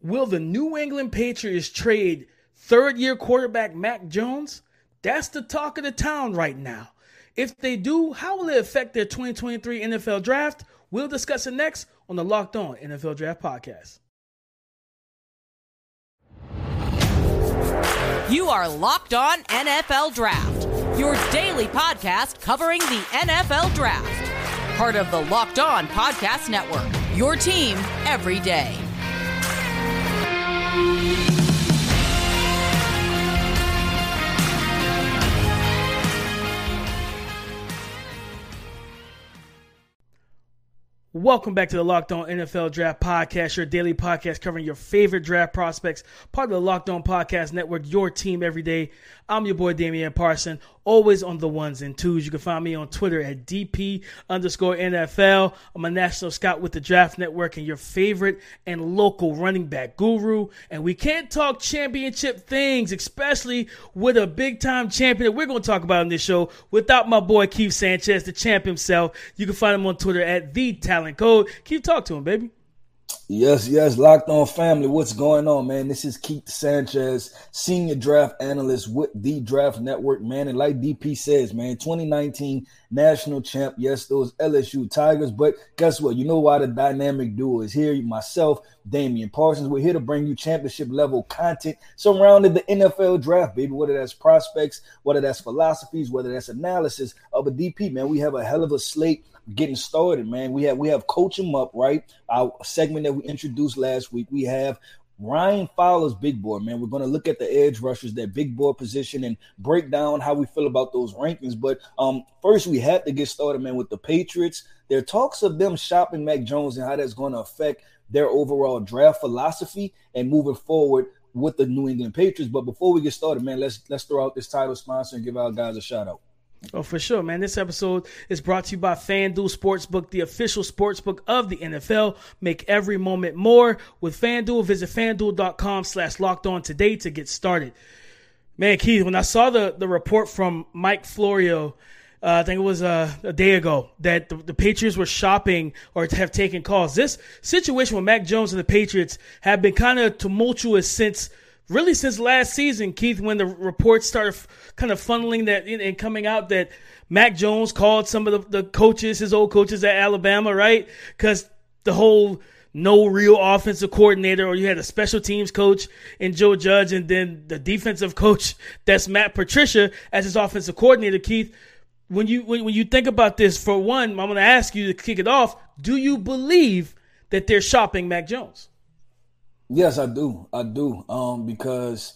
Will the New England Patriots trade third year quarterback Mac Jones? That's the talk of the town right now. If they do, how will it affect their 2023 NFL draft? We'll discuss it next on the Locked On NFL Draft Podcast. You are Locked On NFL Draft, your daily podcast covering the NFL Draft. Part of the Locked On Podcast Network, your team every day. Bye. Welcome back to the Locked On NFL Draft Podcast, your daily podcast covering your favorite draft prospects, part of the Locked On Podcast Network, your team every day. I'm your boy Damian Parson, always on the ones and twos. You can find me on Twitter at DP underscore NFL. I'm a national scout with the Draft Network and your favorite and local running back guru. And we can't talk championship things, especially with a big time champion that we're going to talk about on this show without my boy Keith Sanchez, the champ himself. You can find him on Twitter at the Talent Code. Keep talk to him, baby. Yes, yes, locked on family. What's going on, man? This is Keith Sanchez, senior draft analyst with the Draft Network, man. And like DP says, man, 2019 national champ. Yes, those LSU Tigers. But guess what? You know why the dynamic duo is here. Myself, Damian Parsons. We're here to bring you championship level content surrounding the NFL draft, baby. Whether that's prospects, whether that's philosophies, whether that's analysis of a DP, man. We have a hell of a slate getting started, man. We have we have coach him up, right? Our segment that we introduced last week. We have Ryan Fowler's big board, man. We're going to look at the edge rushers, their big board position, and break down how we feel about those rankings. But um, first, we have to get started, man, with the Patriots. There talks of them shopping Mac Jones and how that's going to affect their overall draft philosophy and moving forward with the New England Patriots. But before we get started, man, let's let's throw out this title sponsor and give our guys a shout out. Oh, for sure, man. This episode is brought to you by FanDuel Sportsbook, the official sportsbook of the NFL. Make every moment more with FanDuel. Visit FanDuel.com slash locked on today to get started. Man, Keith, when I saw the, the report from Mike Florio, uh, I think it was uh, a day ago, that the, the, Patriots were shopping or have taken calls. This situation with Mac Jones and the Patriots have been kind of tumultuous since – really since last season, Keith, when the reports started kind of funneling that and coming out that Mac Jones called some of the, the coaches, his old coaches at Alabama, right? Because the whole no real offensive coordinator, or you had a special teams coach in Joe Judge, and then the defensive coach that's Matt Patricia as his offensive coordinator, Keith. When you when, when you think about this, for one, I'm going to ask you to kick it off. Do you believe that they're shopping Mac Jones? Yes, I do. I do. Um, because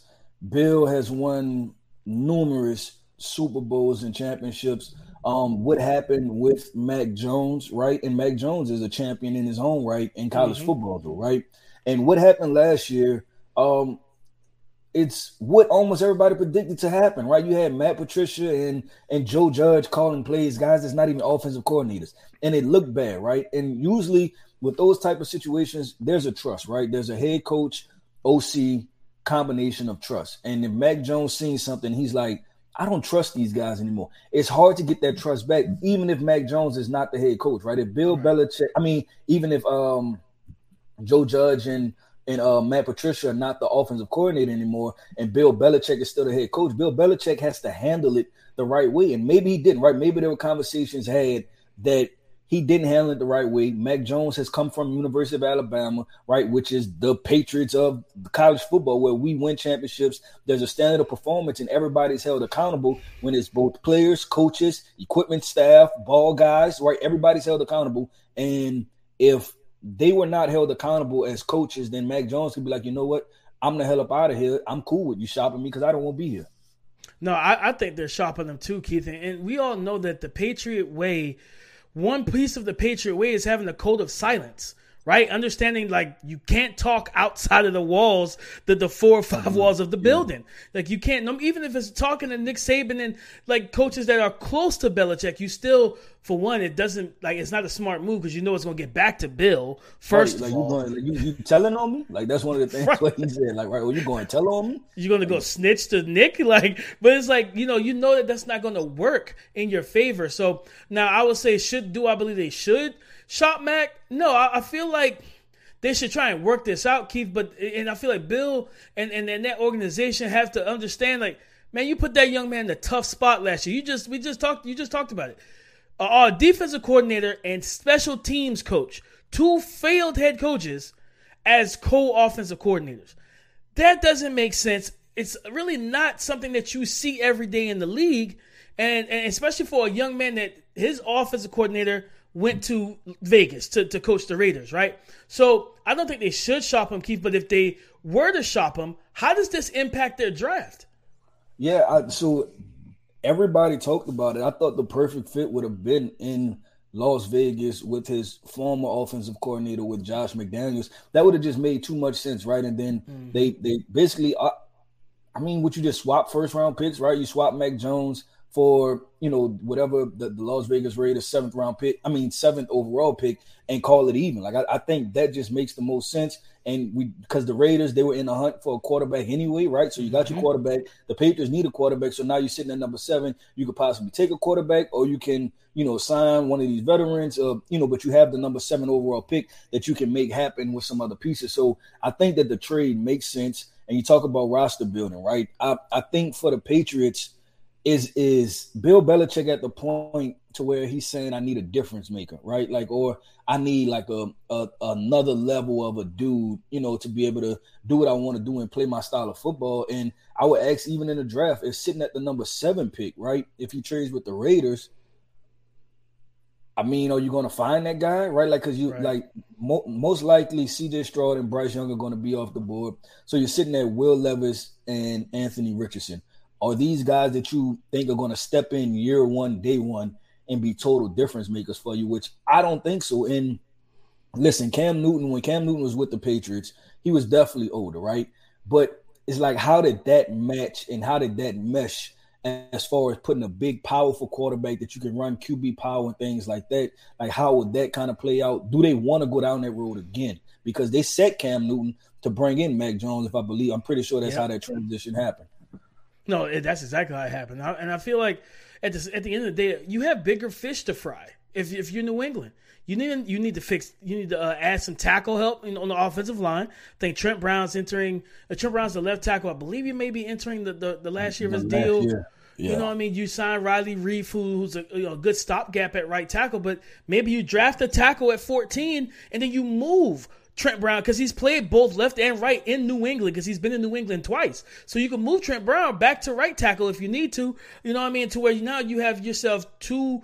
Bill has won numerous Super Bowls and championships. Um, what happened with Mac Jones, right? And Mac Jones is a champion in his own right in college mm-hmm. football, though, right? And what happened last year, um, it's what almost everybody predicted to happen, right? You had Matt Patricia and and Joe Judge calling plays, guys that's not even offensive coordinators, and it looked bad, right? And usually with those type of situations, there's a trust, right? There's a head coach, OC combination of trust. And if Mac Jones sees something, he's like, I don't trust these guys anymore. It's hard to get that trust back, even if Mac Jones is not the head coach, right? If Bill Belichick, I mean, even if um Joe Judge and and uh, Matt Patricia are not the offensive coordinator anymore, and Bill Belichick is still the head coach. Bill Belichick has to handle it the right way, and maybe he didn't. Right? Maybe there were conversations had that he didn't handle it the right way. Mac Jones has come from University of Alabama, right, which is the Patriots of college football, where we win championships. There's a standard of performance, and everybody's held accountable when it's both players, coaches, equipment staff, ball guys, right? Everybody's held accountable. And if they were not held accountable as coaches, then Mac Jones could be like, you know what? I'm the hell up out of here. I'm cool with you shopping me because I don't want to be here. No, I, I, think they're shopping them too, Keith. And we all know that the Patriot way – one piece of the Patriot way is having a code of silence right? Understanding like you can't talk outside of the walls, the the four or 5 mm-hmm. walls of the building. Like you can't, even if it's talking to Nick Saban and like coaches that are close to Belichick, you still, for one, it doesn't like it's not a smart move because you know it's going to get back to Bill first. Right, like you going, like you, you telling on me? Like that's one of the things right. what he said. Like, right, well, you going to tell on me? You're going to go snitch to Nick? Like, but it's like you know, you know that that's not going to work in your favor. So now I would say, should do I believe they should? Shop Mac? No, I, I feel like they should try and work this out, Keith. But and I feel like Bill and, and, and that organization have to understand, like, man, you put that young man in a tough spot last year. You just we just talked you just talked about it. Uh, our defensive coordinator and special teams coach, two failed head coaches as co-offensive coordinators. That doesn't make sense. It's really not something that you see every day in the league, and, and especially for a young man that his offensive coordinator went to Vegas to, to coach the Raiders, right? So I don't think they should shop him, Keith. But if they were to shop him, how does this impact their draft? Yeah, I, so everybody talked about it. I thought the perfect fit would have been in Las Vegas with his former offensive coordinator with Josh McDaniels. That would have just made too much sense, right? And then mm-hmm. they they basically, I, I mean, would you just swap first round picks, right? You swap Mac Jones for you know whatever the, the, Las Vegas Raiders seventh round pick, I mean seventh overall pick, and call it even. Like I, I think that just makes the most sense. And we because the Raiders they were in the hunt for a quarterback anyway, right? So you got mm-hmm. your quarterback. The Patriots need a quarterback, so now you're sitting at number seven. You could possibly take a quarterback, or you can you know sign one of these veterans, uh, you know, but you have the number seven overall pick that you can make happen with some other pieces. So I think that the trade makes sense. And you talk about roster building, right? I, I think for the Patriots is is Bill Belichick at the point to where he's saying I need a difference maker, right? Like, or I need like a, a another level of a dude, you know, to be able to do what I want to do and play my style of football. And I would ask, even in the draft, is sitting at the number seven pick, right? If he trades with the Raiders, I mean, are you going to find that guy, right? Like, because you right. like mo- most likely C.J. Stroud and Bryce Young are going to be off the board, so you're sitting there Will Levis and Anthony Richardson are these guys that you think are going to step in year one, day one, and be total difference makers for you? Which I don't think so. And listen, Cam Newton, when Cam Newton was with the Patriots, he was definitely older, right? But it's like, how did that match and how did that mesh as far as putting a big, powerful quarterback that you can run QB power and things like that? Like, how would that kind of play out? Do they want to go down that road again? Because they set Cam Newton to bring in Mac Jones, if I believe. I'm pretty sure that's how that transition happened. No, it, that's exactly how it happened. I, and I feel like at the, at the end of the day, you have bigger fish to fry. If, if you're New England, you need you need to fix you need to uh, add some tackle help on the offensive line. I think Trent Brown's entering. Uh, Trent Brown's the left tackle. I believe he may be entering the, the, the last year of his deal. Yeah. You know what I mean? You sign Riley Reiff, who's a you know, good stopgap at right tackle, but maybe you draft a tackle at 14 and then you move Trent Brown because he's played both left and right in New England because he's been in New England twice. So you can move Trent Brown back to right tackle if you need to. You know what I mean? To where now you have yourself two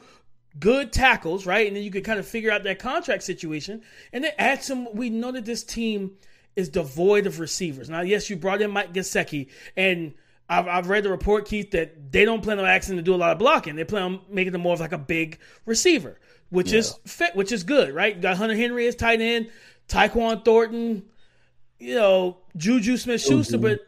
good tackles, right? And then you can kind of figure out that contract situation and then add some. We know that this team is devoid of receivers. Now, yes, you brought in Mike Gesicki and. I've, I've read the report, Keith, that they don't plan on asking to do a lot of blocking. They plan on making them more of like a big receiver, which yeah. is fit, which is good, right? You got Hunter Henry as tight end. Tyquan Thornton, you know, Juju Smith Schuster, mm-hmm. but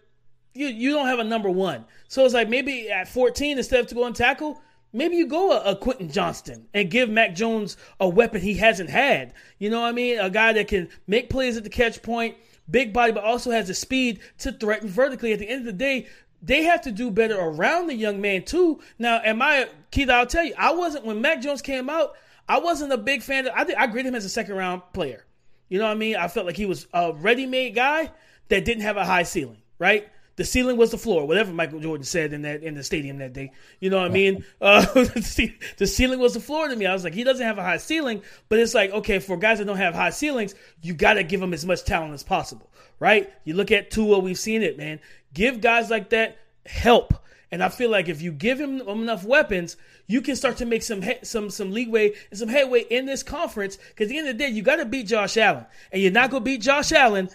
you you don't have a number one. So it's like maybe at 14, instead of to go and tackle, maybe you go a, a Quentin Johnston and give Mac Jones a weapon he hasn't had. You know what I mean? A guy that can make plays at the catch point, big body, but also has the speed to threaten vertically. At the end of the day, they have to do better around the young man too. Now, am I Keith? I'll tell you, I wasn't when Mac Jones came out. I wasn't a big fan. Of, I think I grade him as a second round player. You know what I mean? I felt like he was a ready-made guy that didn't have a high ceiling, right? The ceiling was the floor, whatever Michael Jordan said in that in the stadium that day. You know what I mean? Uh, the ceiling was the floor to me. I was like, he doesn't have a high ceiling, but it's like, okay, for guys that don't have high ceilings, you got to give them as much talent as possible, right? You look at Tua, we've seen it, man. Give guys like that help. And I feel like if you give him enough weapons, you can start to make some he- some some leeway and some headway in this conference. Because at the end of the day, you got to beat Josh Allen, and you're not going to beat Josh Allen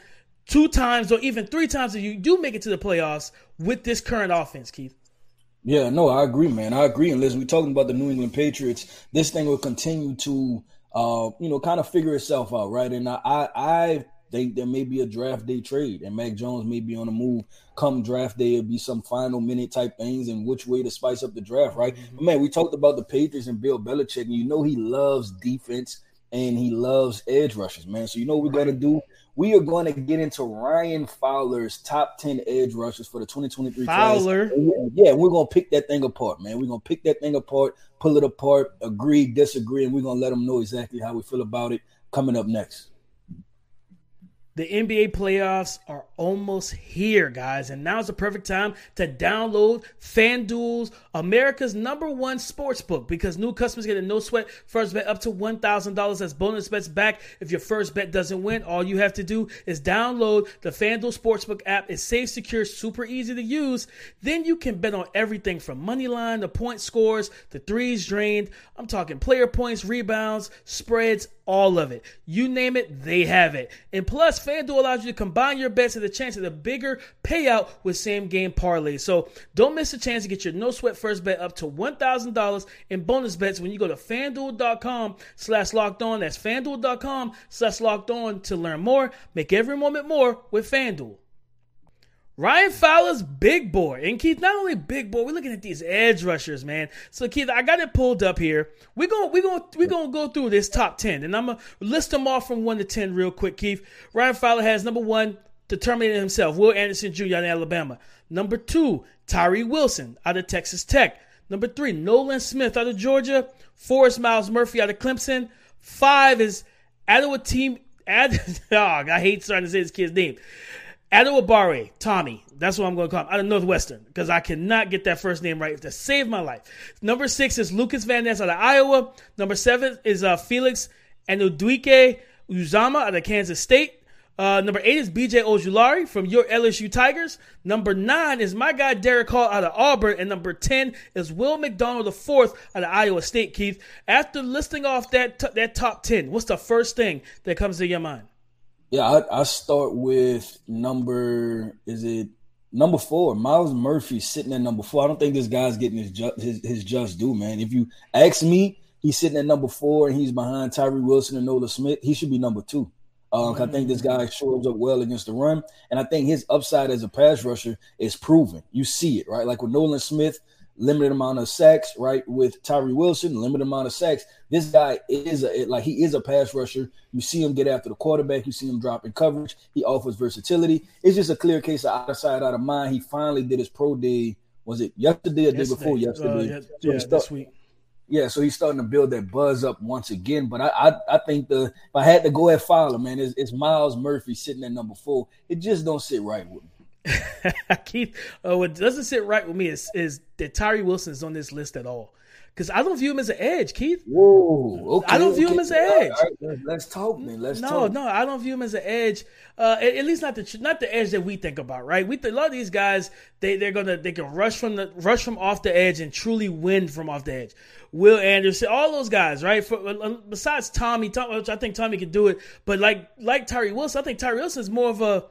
two times or even three times if you do make it to the playoffs with this current offense, Keith. Yeah, no, I agree, man. I agree. And listen, we're talking about the New England Patriots. This thing will continue to, uh, you know, kind of figure itself out, right? And I, I, I think there may be a draft day trade, and Mac Jones may be on the move come draft day. It'll be some final minute type things and which way to spice up the draft, right? Mm-hmm. But man, we talked about the Patriots and Bill Belichick, and you know he loves defense and he loves edge rushes, man. So you know what we're gonna do? We are going to get into Ryan Fowler's top 10 edge rushes for the 2023 Fowler. Class. Yeah, we're going to pick that thing apart, man. We're going to pick that thing apart, pull it apart, agree, disagree, and we're going to let them know exactly how we feel about it coming up next. The NBA playoffs are almost here, guys, and now's the perfect time to download FanDuel's America's number one sports book because new customers get a no sweat first bet up to $1,000 as bonus bets back if your first bet doesn't win. All you have to do is download the FanDuel Sportsbook app. It's safe, secure, super easy to use. Then you can bet on everything from money line to point scores to threes drained. I'm talking player points, rebounds, spreads, all of it. You name it, they have it. And plus, FanDuel allows you to combine your bets and the chance at a bigger payout with same game parlays. So don't miss a chance to get your no sweat first bet up to $1,000 in bonus bets when you go to fanduel.com slash locked on. That's fanduel.com slash locked on to learn more. Make every moment more with FanDuel. Ryan Fowler's big boy. And Keith, not only big boy, we're looking at these edge rushers, man. So Keith, I got it pulled up here. We're gonna we're gonna we're to go through this top 10 and I'm to list them off from 1 to 10 real quick, Keith. Ryan Fowler has number 1, the Terminator himself, Will Anderson Jr. out of Alabama. Number 2, Tyree Wilson out of Texas Tech. Number 3, Nolan Smith out of Georgia. 4 Myles Murphy out of Clemson. 5 is Adwa Team Ad, oh, I hate starting to say this kid's name. Adewabare, Tommy. That's what I'm going to call him. Out of Northwestern. Because I cannot get that first name right to save my life. Number six is Lucas Van Ness out of Iowa. Number seven is uh, Felix Anudike Uzama out of Kansas State. Uh, number eight is BJ Ojulari from your LSU Tigers. Number nine is my guy Derick Hall out of Auburn. And number 10 is Will McDonald IV out of Iowa State, Keith. After listing off that, t- that top 10, what's the first thing that comes to your mind? Yeah, I, I start with number is it number four? Myles Murphy sitting at number four. I don't think this guy's getting his ju- his, his just due, man. If you ask me, he's sitting at number four and he's behind Tyree Wilson and Nolan Smith. He should be number two. Um, I think this guy shows up well against the run, and I think his upside as a pass rusher is proven. You see it, right? Like with Nolan Smith, limited amount of sacks, right? With Tyree Wilson, limited amount of sacks. This guy is a like he is a pass rusher. You see him get after the quarterback. You see him drop in coverage. He offers versatility. It's just a clear case of out of sight, out of mind. He finally did his pro day. Was it yesterday or day before yesterday? Uh, yeah, yeah this week. Yeah, so he's starting to build that buzz up once again. But I, I, I think the if I had to go at Fowler, man, it's, it's Myles Murphy sitting at number four. It just don't sit right with me. Keith, uh, what doesn't sit right with me is, is that Tyree Wilson is on this list at all. Because I don't view him as an edge, Keith. Whoa, okay, I don't view okay. him as an edge. Right, let's talk, man. Let's no, talk. no, I don't view him as an edge. Uh, at, at, least not the not the edge that we think about, right? We a lot of these guys they they're gonna they can rush from the rush from off the edge and truly win from off the edge. Will Anderson, all those guys, right? For, uh, besides Tommy, Tommy, I think Tommy can do it, but like like Tyree Wilson, I think Tyree Wilson is more of a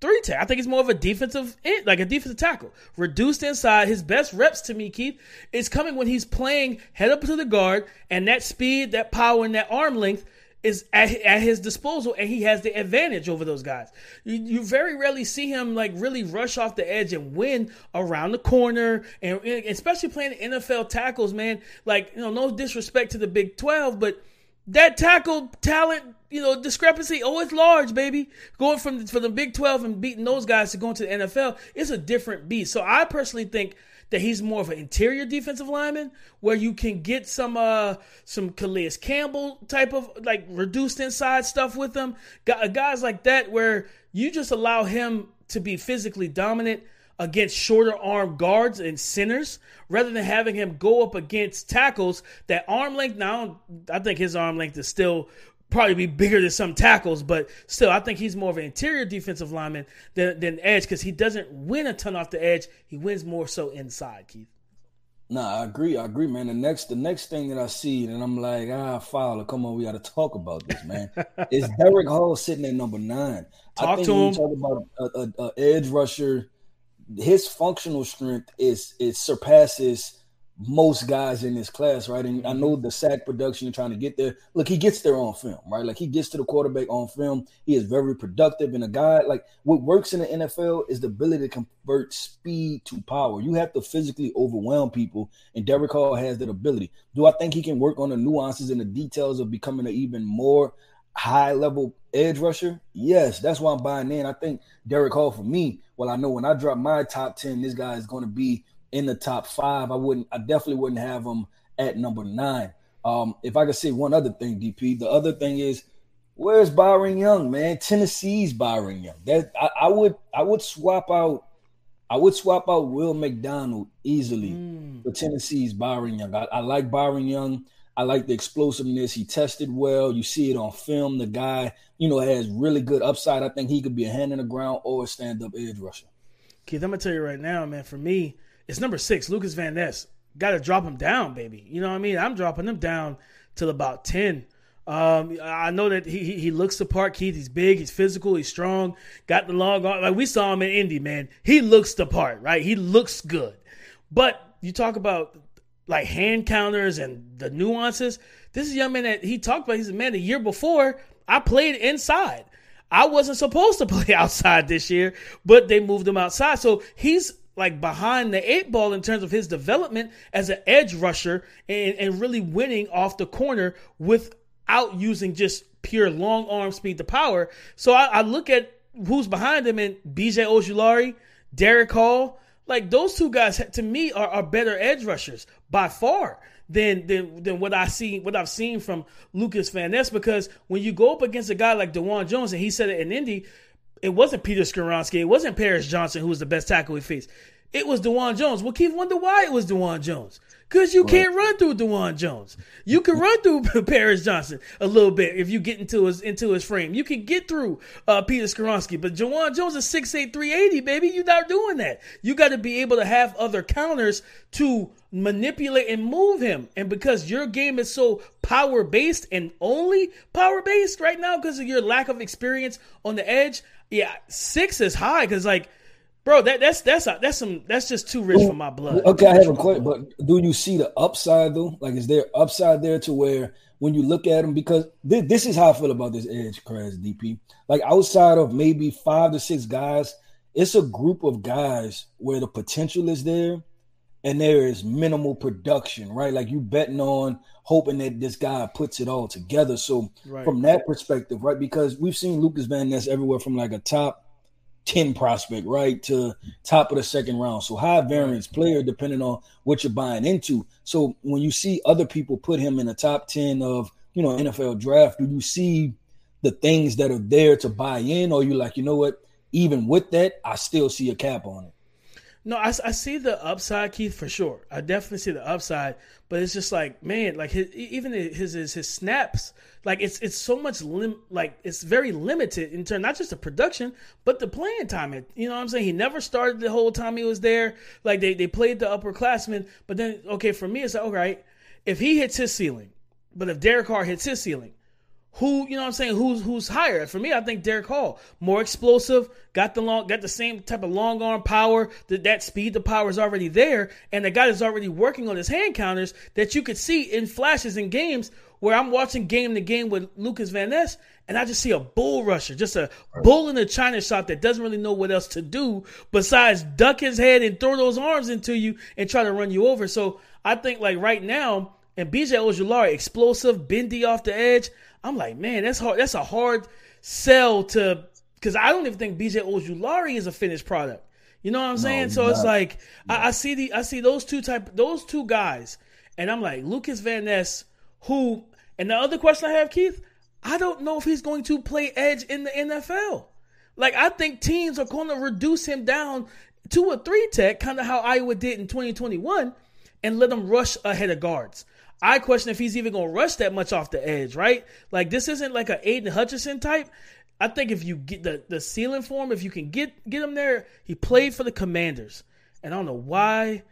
three tech. I think he's more of a defensive end, like a defensive tackle. Reduced inside. His best reps to me, Keith, is coming when he's playing head up to the guard, and that speed, that power, and that arm length is at, at his disposal, and he has the advantage over those guys. You, you very rarely see him like really rush off the edge and win around the corner, and, and especially playing NFL tackles, man. Like you know, no disrespect to the Big Twelve, but that tackle talent, you know, discrepancy, oh, it's large, baby. Going from from the Big 12 and beating those guys to going to the NFL, it's a different beast. So I personally think that he's more of an interior defensive lineman where you can get some uh some Calais Campbell type of like reduced inside stuff with him. Guys like that where you just allow him to be physically dominant against shorter arm guards and centers rather than having him go up against tackles that arm length. Now, I think his arm length is still probably be bigger than some tackles, but still, I think he's more of an interior defensive lineman than, than edge because he doesn't win a ton off the edge. He wins more so inside, Keith. No, I agree. I agree, man. The next, the next thing that I see, and I'm like, ah, Fowler, come on, we got to talk about this, man. is Derick Hall sitting at number nine? Talk I think to him. talk about a, a, a edge rusher his functional strength is it surpasses most guys in this class, right? And I know mm-hmm. the sack production you're trying to get there. Look, he gets there on film, right? Like he gets to the quarterback on film. He is very productive. And a guy like what works in the NFL is the ability to convert speed to power. You have to physically overwhelm people, and Derick Hall has that ability. Do I think he can work on the nuances and the details of becoming an even more high level edge rusher? Yes, that's why I'm buying in. I think Derick Hall for me. Well, I know when I drop my top ten, this guy is going to be in the top five. I wouldn't. I definitely wouldn't have him at number nine. Um, if I could say one other thing, DP, the other thing is Where's Byron Young, man? Tennessee's Byron Young. That I, I would I would swap out I would swap out Will McDonald easily mm. for Tennessee's Byron Young. I, I, like Byron Young. I like the explosiveness. He tested well. You see it on film. The guy, you know, has really good upside. I think he could be a hand in the ground or a stand up edge rusher. Keith, I'm gonna tell you right now, man. For me, it's number six, Lucas Van Ness. Got to drop him down, baby. You know what I mean? I'm dropping him down till about ten. Um, I know that he, he looks the part. Keith, he's big, he's physical, he's strong. Got the long arm. Like we saw him in Indy, man. He looks the part, right? He looks good. But you talk about like hand counters and the nuances. This is a young man that he talked about. He's a man the year before I played inside. I wasn't supposed to play outside this year, but they moved him outside. So he's like behind the eight ball in terms of his development as an edge rusher and, and really winning off the corner without using just pure long arm speed to power. So I, I look at who's behind him and BJ Ojulari, Derick Hall. Like those two guys to me are, are better edge rushers by far than, than than what I see what I've seen from Lucas Van Ness because when you go up against a guy like Dawand Jones and he said it in Indy, it wasn't Peter Skoronski, it wasn't Paris Johnson who was the best tackle he faced. It was Dawand Jones. Well, Keith wonder why it was Dawand Jones. Because you right. can't run through Dawand Jones. You can run through Paris Johnson a little bit if you get into his into his frame. You can get through uh, Peter Skoronski. But Dawand Jones is 6'8", 380, baby. You're not doing that. You got to be able to have other counters to manipulate and move him. And because your game is so power based and only power based right now because of your lack of experience on the edge, yeah, six is high because like Bro, that that's that's that's some that's just too rich for my blood. Okay, I have a question, but do you see the upside though? Like, is there upside there to where when you look at him? Because th- this is how I feel about this edge crash DP. Like outside of maybe five to six guys, it's a group of guys where the potential is there, and there is minimal production, right? Like you betting on hoping that this guy puts it all together. So right. from that perspective, right? Because we've seen Lucas Van Ness everywhere from like a top 10 prospect, right, to top of the second round. So high variance player depending on what you're buying into. So when you see other people put him in the top 10 of, you know, NFL draft, do you see the things that are there to buy in or you like, you know what, even with that, I still see a cap on it. No, I, I see the upside, Keith, for sure. I definitely see the upside, but it's just like, man, like his, even his, his his snaps, like it's it's so much lim, like it's very limited in terms not just the production, but the playing time. It, you know what I'm saying? He never started the whole time he was there. Like they they played the upperclassmen, but then okay, for me it's like, all right, if he hits his ceiling, but if Derek Carr hits his ceiling, who you know what I'm saying who's who's higher. For me I think Derick Hall more explosive got the long got the same type of long arm power that that speed the power is already there and the guy is already working on his hand counters that you could see in flashes in games where I'm watching game to game with Lucas Van Ness and I just see a bull rusher just a bull in a china shop that doesn't really know what else to do besides duck his head and throw those arms into you and try to run you over. So I think like right now and BJ Ojulari explosive bendy off the edge I'm like, man, that's hard. That's a hard sell to because I don't even think BJ Ojulari is a finished product. You know what I'm saying? No, so not. it's like I, I, see the I see those two type those two guys, and I'm like Lucas Van Ness, who and the other question I have, Keith, I don't know if he's going to play edge in the NFL. Like I think teams are going to reduce him down to a three tech, kind of how Iowa did in 2021, and let him rush ahead of guards. I question if he's even going to rush that much off the edge, right? Like this isn't like an Aidan Hutchinson type. I think if you get the the ceiling for him, if you can get get him there, he played for the Commanders, and I don't know why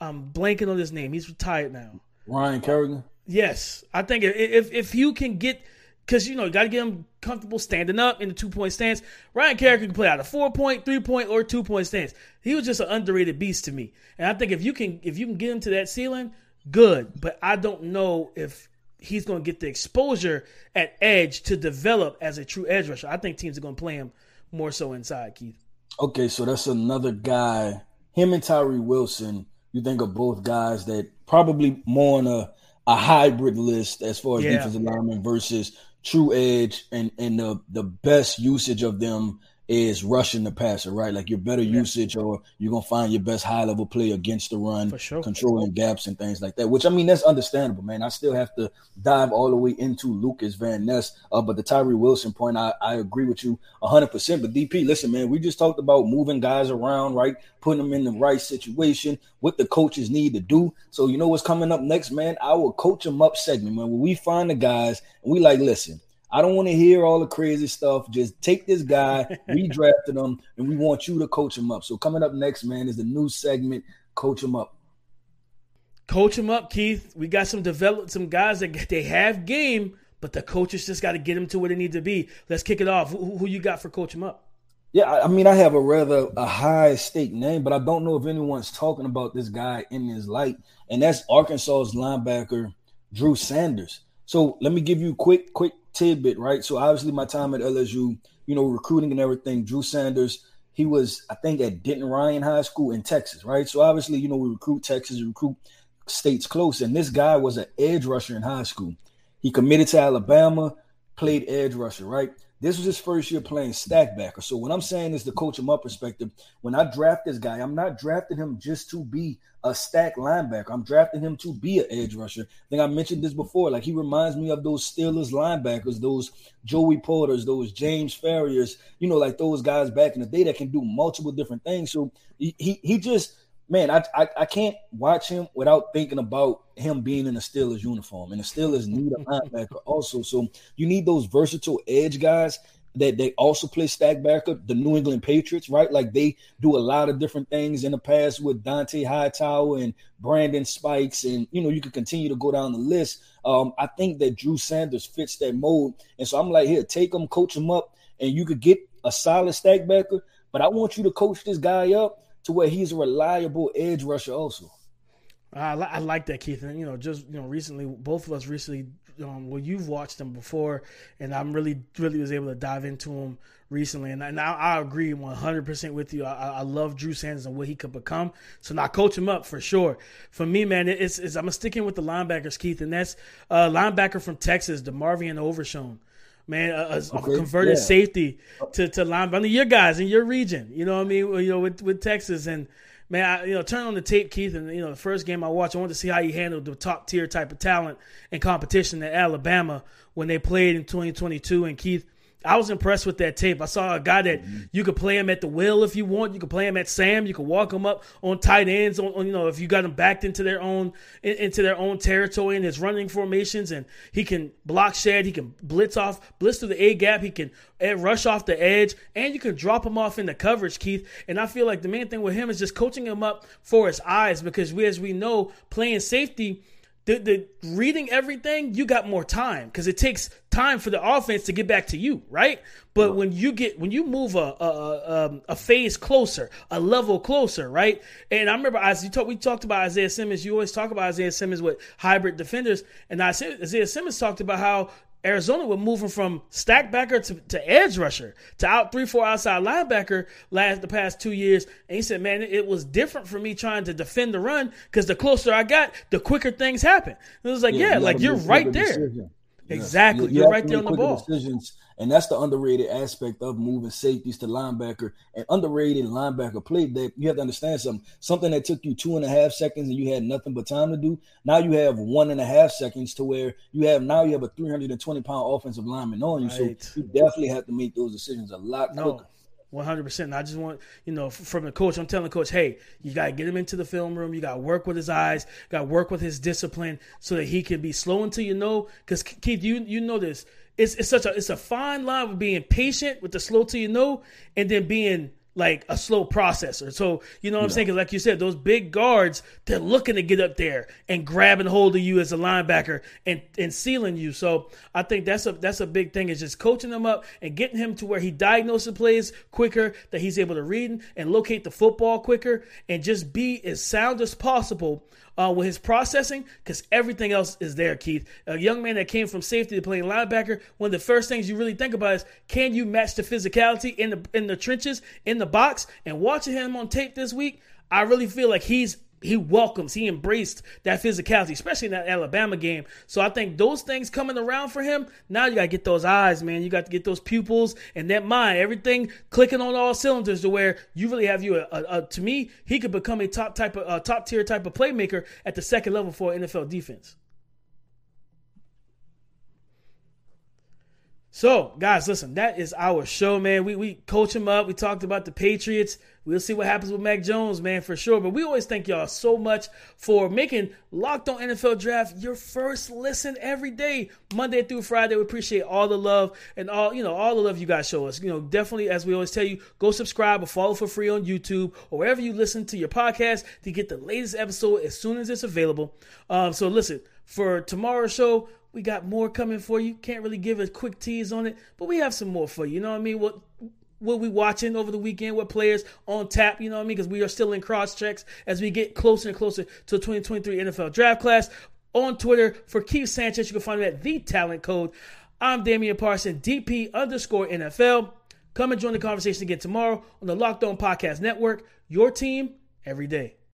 I'm blanking on his name. He's retired now. Ryan Kerrigan. Yes, I think if if you can get because you know you got to get him comfortable standing up in the two point stance. Ryan Kerrigan can play out a four point, three point, or two point stance. He was just an underrated beast to me, and I think if you can if you can get him to that ceiling, good, but I don't know if he's going to get the exposure at edge to develop as a true edge rusher. I think teams are going to play him more so inside, Keith. Okay, so that's another guy. Him and Tyree Wilson, you think of both guys that probably more on a, a hybrid list as far as yeah. defensive lineman versus true edge and, and the, the best usage of them is rushing the passer, right? Like your better yeah. usage, or you're gonna find your best high level play against the run, sure. controlling gaps and things like that. Which I mean, that's understandable, man. I still have to dive all the way into Lucas Van Ness, uh, but the Tyree Wilson point, I, I agree with you 100. percent But DP, listen, man, we just talked about moving guys around, right? Putting them in the right situation, what the coaches need to do. So you know what's coming up next, man? Our coach them up segment, man. When we find the guys and we like, listen I don't want to hear all the crazy stuff. Just take this guy, we drafted him, and we want you to coach him up. So coming up next, man, is the new segment, Coach Him Up. Coach him up, Keith. We got some developed some guys that they have game, but the coaches just got to get them to where they need to be. Let's kick it off. Who, who you got for coach him up? Yeah, I mean, I have a rather a high stake name, but I don't know if anyone's talking about this guy in his light, and that's Arkansas's linebacker Drew Sanders. So let me give you a quick, quick tidbit, right? So obviously my time at LSU, you know, recruiting and everything, Drew Sanders, he was, I think, at Denton Ryan High School in Texas, right? So obviously, you know, we recruit Texas, recruit states close. And this guy was an edge rusher in high school. He committed to Alabama, played edge rusher, right? This was his first year playing stackbacker. So what I'm saying is the coach him up perspective. When I draft this guy, I'm not drafting him just to be a stack linebacker. I'm drafting him to be an edge rusher. I think I mentioned this before. Like he reminds me of those Steelers linebackers, those Joey Porters, those James Farriors, you know, like those guys back in the day that can do multiple different things. So he he, he just man, I, I, I can't watch him without thinking about him being in a Steelers uniform. And the Steelers need a linebacker also. So you need those versatile edge guys that they also play stack backer. The New England Patriots, right? Like they do a lot of different things in the past with Dont'a Hightower and Brandon Spikes, and you know you can continue to go down the list. Um, I think that Drew Sanders fits that mold, and so I'm like, here, take him, coach him up, and you could get a solid stack backer. But I want you to coach this guy up to where he's a reliable edge rusher also. I, I like that, Keith. And you know, just you know, recently, both of us recently, um, well, you've watched him before, and I'm really, really was able to dive into him recently. And, and I, I agree 100 percent with you. I, I, love Drew Sanders and what he could become. So now coach him up for sure. For me, man, it's, it's I'm sticking with the linebackers, Keith, and that's uh, linebacker from Texas, DeMarvion Overshown man, a, a okay. converted yeah. safety to to line. I mean, your guys in your region, you know what I mean? You know, with with Texas and man, I, you know, turn on the tape, Keith, and you know, the first game I watched, I wanted to see how he handled the top tier type of talent and competition at Alabama when they played in 2022. And Keith, I was impressed with that tape. I saw a guy that mm-hmm. you could play him at the will if you want. You could play him at Sam. You could walk him up on tight ends. On, on you know if you got him backed into their own in, into their own territory in his running formations, and he can block shed. He can blitz off, blitz through the A gap. He can rush off the edge, and you can drop him off in the coverage, Keith. And I feel like the main thing with him is just coaching him up for his eyes because we, as we know, playing safety the, the reading everything, you got more time because it takes time for the offense to get back to you, right? But when you get when you move a a, a, um, a phase closer, a level closer, right? And I remember as you talk, we talked about Isaiah Simmons. You always talk about Isaiah Simmons with hybrid defenders, and Isaiah Simmons talked about how Arizona would moving from stack backer to, to edge rusher to out three four outside linebacker last the past two years. And he said, "Man, it was different for me trying to defend the run because the closer I got, the quicker things happen." And it was like, yeah, yeah like you're right there. Decision. Exactly, you, are right there on the ball. Decisions and that's the underrated aspect of moving safeties to linebacker. And underrated linebacker play that you have to understand something. Something that took you two and a half seconds and you had nothing but time to do. Now you have one and a half seconds to where you have now you have a 320 pound offensive lineman on you. Right. So you definitely have to make those decisions a lot no. quicker. One hundred percent. I just want you know from the coach. I'm telling the coach, hey, you got to get him into the film room. You got to work with his eyes. Got to work with his discipline so that he can be slow until you know. Because Keith, you you know this it's, it's such a it's a fine line of being patient with the slow till you know, and then being like a slow processor. So you know what I'm saying? Cause like you said, those big guards, they're looking to get up there and grabbing hold of you as a linebacker and and sealing you. So I think that's a that's a big thing is just coaching him up and getting him to where he diagnoses plays quicker, that he's able to read and locate the football quicker, and just be as sound as possible uh, with his processing because everything else is there, Keith. A young man that came from safety to playing linebacker, one of the first things you really think about is can you match the physicality in the in the trenches, in the box? And watching him on tape this week, I really feel like he's he welcomes, he embraced that physicality, especially in that Alabama game. So I think those things coming around for him, now you got to get those eyes, man. You got to get those pupils and that mind, everything clicking on all cylinders to where you really have you a, a, a to me, he could become a top type of top tier type of playmaker at the second level for NFL defense. So, guys, listen, that is our show, man. We we coach him up. We talked about the Patriots. We'll see what happens with Mac Jones, man, for sure. But we always thank y'all so much for making Locked On NFL Draft your first listen every day, Monday through Friday. We appreciate all the love and all you know, all the love you guys show us. You know, definitely, as we always tell you, go subscribe or follow for free on YouTube or wherever you listen to your podcast to get the latest episode as soon as it's available. Um, so listen, for tomorrow's show we got more coming for you. Can't really give a quick tease on it, but we have some more for you. You know what I mean? What what we watching over the weekend? What players on tap? You know what I mean? Because we are still in cross checks as we get closer and closer to the 2023 NFL Draft Class. On Twitter for Keith Sanchez, you can find me at the Talent Code. I'm Damian Parson, DP underscore NFL. Come and join the conversation again tomorrow on the Locked On Podcast Network. Your team every day.